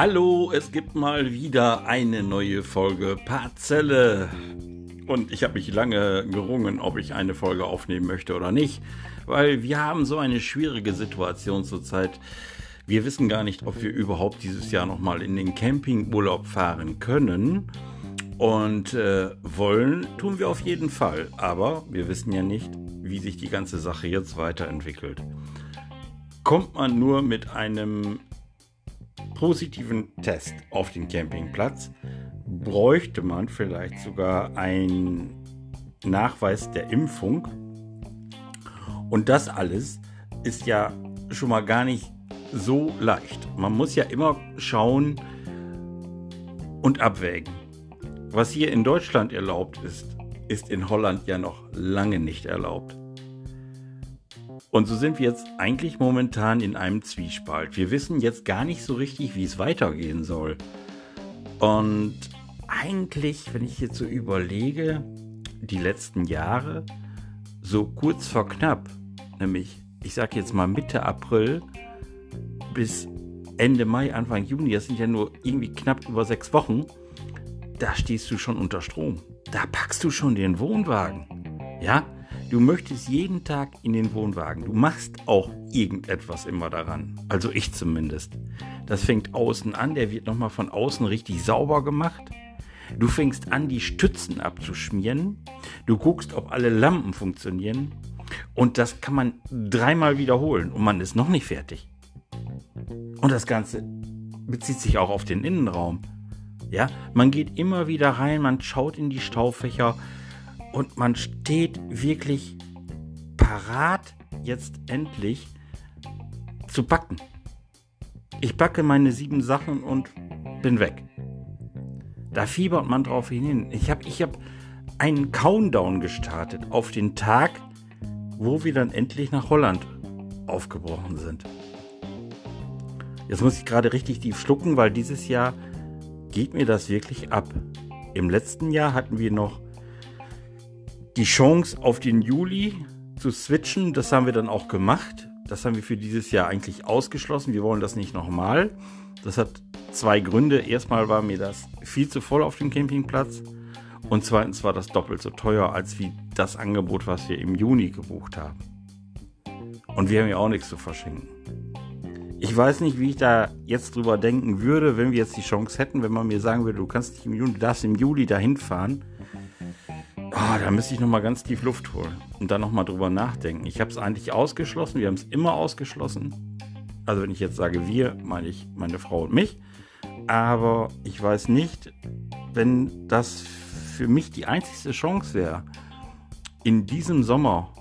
Hallo, es gibt mal wieder eine neue Folge Parzelle. Und ich habe mich lange gerungen, ob ich eine Folge aufnehmen möchte oder nicht, weil wir haben so eine schwierige Situation zurzeit. Wir wissen gar nicht, ob wir überhaupt dieses Jahr nochmal in den Campingurlaub fahren können. Und äh, wollen tun wir auf jeden Fall. Aber wir wissen ja nicht, wie sich die ganze Sache jetzt weiterentwickelt. Kommt man nur mit einem positiven Test auf den Campingplatz, bräuchte man vielleicht sogar einen Nachweis der Impfung. Und das alles ist ja schon mal gar nicht so leicht. Man muss ja immer schauen und abwägen. Was hier in Deutschland erlaubt ist, ist in Holland ja noch lange nicht erlaubt. Und so sind wir jetzt eigentlich momentan in einem Zwiespalt. Wir wissen jetzt gar nicht so richtig, wie es weitergehen soll. Und eigentlich, wenn ich jetzt so überlege, die letzten Jahre, so kurz vor knapp, nämlich ich sag jetzt mal Mitte April bis Ende Mai, Anfang Juni, das sind ja nur irgendwie knapp über sechs Wochen, da stehst du schon unter Strom. Da packst du schon den Wohnwagen. Ja, Du möchtest jeden Tag in den Wohnwagen. Du machst auch irgendetwas immer daran. Also ich zumindest. Das fängt außen an, der wird nochmal von außen richtig sauber gemacht. Du fängst an, die Stützen abzuschmieren. Du guckst, ob alle Lampen funktionieren. Und das kann man dreimal wiederholen und man ist noch nicht fertig. Und das Ganze bezieht sich auch auf den Innenraum. Ja, man geht immer wieder rein, man schaut in die Staufächer, und man steht wirklich parat, jetzt endlich zu backen. Ich backe meine sieben Sachen und bin weg. Da fiebert man drauf hin. Ich habe ich hab einen Countdown gestartet auf den Tag, wo wir dann endlich nach Holland aufgebrochen sind. Jetzt muss ich gerade richtig tief schlucken, weil dieses Jahr geht mir das wirklich ab. Im letzten Jahr hatten wir noch die Chance auf den Juli zu switchen. Das haben wir dann auch gemacht. Das haben wir für dieses Jahr eigentlich ausgeschlossen. Wir wollen das nicht nochmal. Das hat zwei Gründe. Erstmal war mir das viel zu voll auf dem Campingplatz. Und zweitens war das doppelt so teuer als wie das Angebot, was wir im Juni gebucht haben. Und wir haben ja auch nichts zu verschenken. Ich weiß nicht, wie ich da jetzt drüber denken würde, wenn wir jetzt die Chance hätten, wenn man mir sagen würde, du kannst nicht im Juni, du darfst im Juli dahin fahren Oh, da müsste ich nochmal ganz tief Luft holen und dann nochmal drüber nachdenken. Ich habe es eigentlich ausgeschlossen, wir haben es immer ausgeschlossen. Also wenn ich jetzt sage wir, meine ich meine Frau und mich. Aber ich weiß nicht, wenn das für mich die einzigste Chance wäre, in diesem Sommer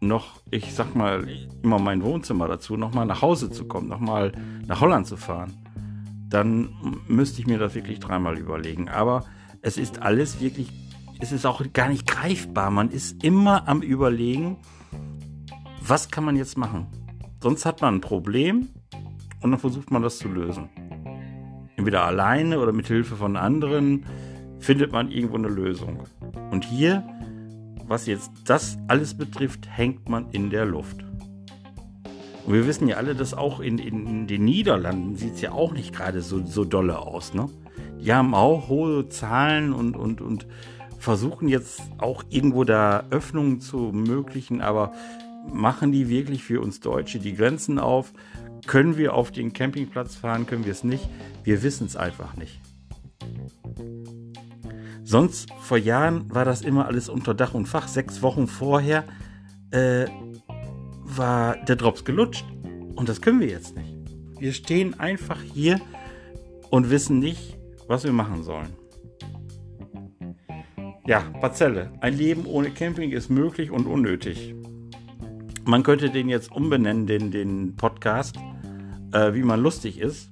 noch, ich sag mal, immer mein Wohnzimmer dazu, nochmal nach Hause zu kommen, nochmal nach Holland zu fahren, dann müsste ich mir das wirklich dreimal überlegen. Aber es ist alles wirklich es ist auch gar nicht greifbar. Man ist immer am Überlegen, was kann man jetzt machen? Sonst hat man ein Problem und dann versucht man das zu lösen. Entweder alleine oder mit Hilfe von anderen findet man irgendwo eine Lösung. Und hier, was jetzt das alles betrifft, hängt man in der Luft. Und wir wissen ja alle, dass auch in, in den Niederlanden sieht es ja auch nicht gerade so, so dolle aus. Ne? Die haben auch hohe Zahlen und, und, und versuchen jetzt auch irgendwo da Öffnungen zu ermöglichen, aber machen die wirklich für uns Deutsche die Grenzen auf? Können wir auf den Campingplatz fahren? Können wir es nicht? Wir wissen es einfach nicht. Sonst vor Jahren war das immer alles unter Dach und Fach. Sechs Wochen vorher äh, war der Drops gelutscht. Und das können wir jetzt nicht. Wir stehen einfach hier und wissen nicht, was wir machen sollen. Ja, Parzelle. Ein Leben ohne Camping ist möglich und unnötig. Man könnte den jetzt umbenennen, den, den Podcast, äh, wie man lustig ist.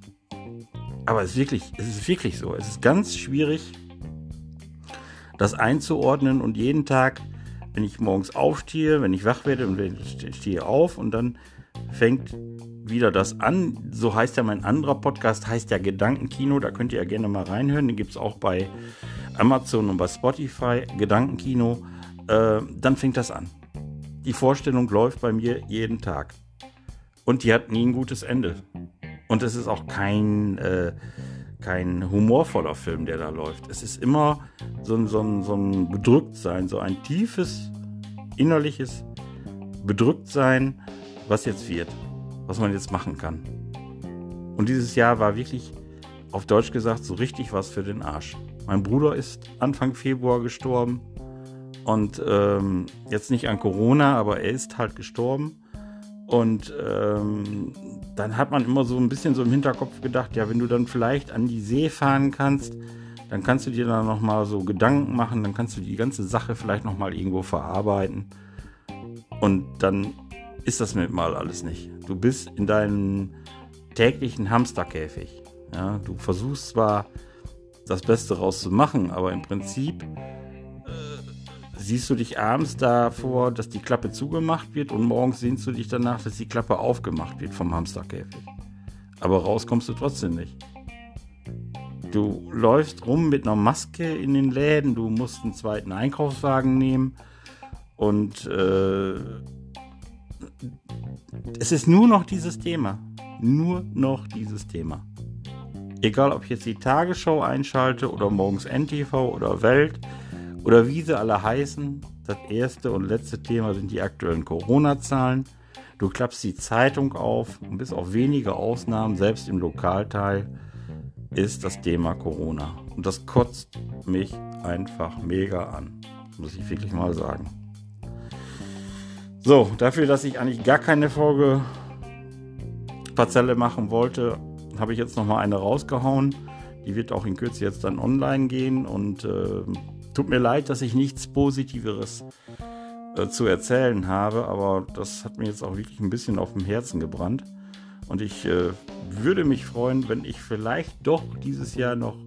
Aber es ist, wirklich, es ist wirklich so. Es ist ganz schwierig, das einzuordnen und jeden Tag, wenn ich morgens aufstehe, wenn ich wach werde und wenn ich stehe auf und dann fängt wieder das an. So heißt ja mein anderer Podcast, heißt ja Gedankenkino. Da könnt ihr ja gerne mal reinhören. Den gibt es auch bei Amazon und bei Spotify, Gedankenkino, äh, dann fängt das an. Die Vorstellung läuft bei mir jeden Tag. Und die hat nie ein gutes Ende. Und es ist auch kein, äh, kein humorvoller Film, der da läuft. Es ist immer so ein, so ein, so ein Bedrücktsein, so ein tiefes, innerliches Bedrücktsein, was jetzt wird, was man jetzt machen kann. Und dieses Jahr war wirklich, auf Deutsch gesagt, so richtig was für den Arsch. Mein Bruder ist Anfang Februar gestorben und ähm, jetzt nicht an Corona, aber er ist halt gestorben. Und ähm, dann hat man immer so ein bisschen so im Hinterkopf gedacht, ja, wenn du dann vielleicht an die See fahren kannst, dann kannst du dir da nochmal so Gedanken machen, dann kannst du die ganze Sache vielleicht nochmal irgendwo verarbeiten. Und dann ist das mit mal alles nicht. Du bist in deinem täglichen Hamsterkäfig. Ja, du versuchst zwar das Beste rauszumachen, aber im Prinzip siehst du dich abends davor, dass die Klappe zugemacht wird und morgens sehnst du dich danach, dass die Klappe aufgemacht wird vom Hamsterkäfig. Aber raus kommst du trotzdem nicht. Du läufst rum mit einer Maske in den Läden, du musst einen zweiten Einkaufswagen nehmen und äh, es ist nur noch dieses Thema. Nur noch dieses Thema. Egal, ob ich jetzt die Tagesschau einschalte oder morgens NTV oder Welt, oder wie sie alle heißen, das erste und letzte Thema sind die aktuellen Corona-Zahlen. Du klappst die Zeitung auf und bis auf wenige Ausnahmen, selbst im Lokalteil, ist das Thema Corona. Und das kotzt mich einfach mega an. Muss ich wirklich mal sagen. So, dafür, dass ich eigentlich gar keine Folge Parzelle machen wollte, habe ich jetzt noch mal eine rausgehauen. Die wird auch in Kürze jetzt dann online gehen und äh, Tut mir leid, dass ich nichts Positiveres äh, zu erzählen habe, aber das hat mir jetzt auch wirklich ein bisschen auf dem Herzen gebrannt. Und ich äh, würde mich freuen, wenn ich vielleicht doch dieses Jahr noch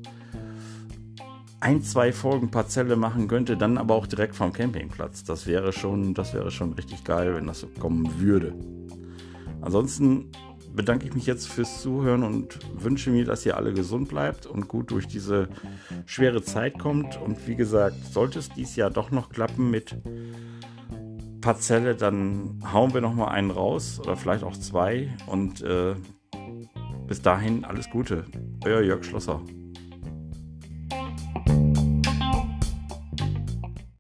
ein, zwei Folgen Parzelle machen könnte, dann aber auch direkt vom Campingplatz. Das wäre schon, das wäre schon richtig geil, wenn das so kommen würde. Ansonsten bedanke ich mich jetzt fürs Zuhören und wünsche mir, dass ihr alle gesund bleibt und gut durch diese schwere Zeit kommt. Und wie gesagt, sollte es dieses Jahr doch noch klappen mit Parzelle, dann hauen wir noch mal einen raus oder vielleicht auch zwei. Und äh, bis dahin alles Gute. Euer Jörg Schlosser.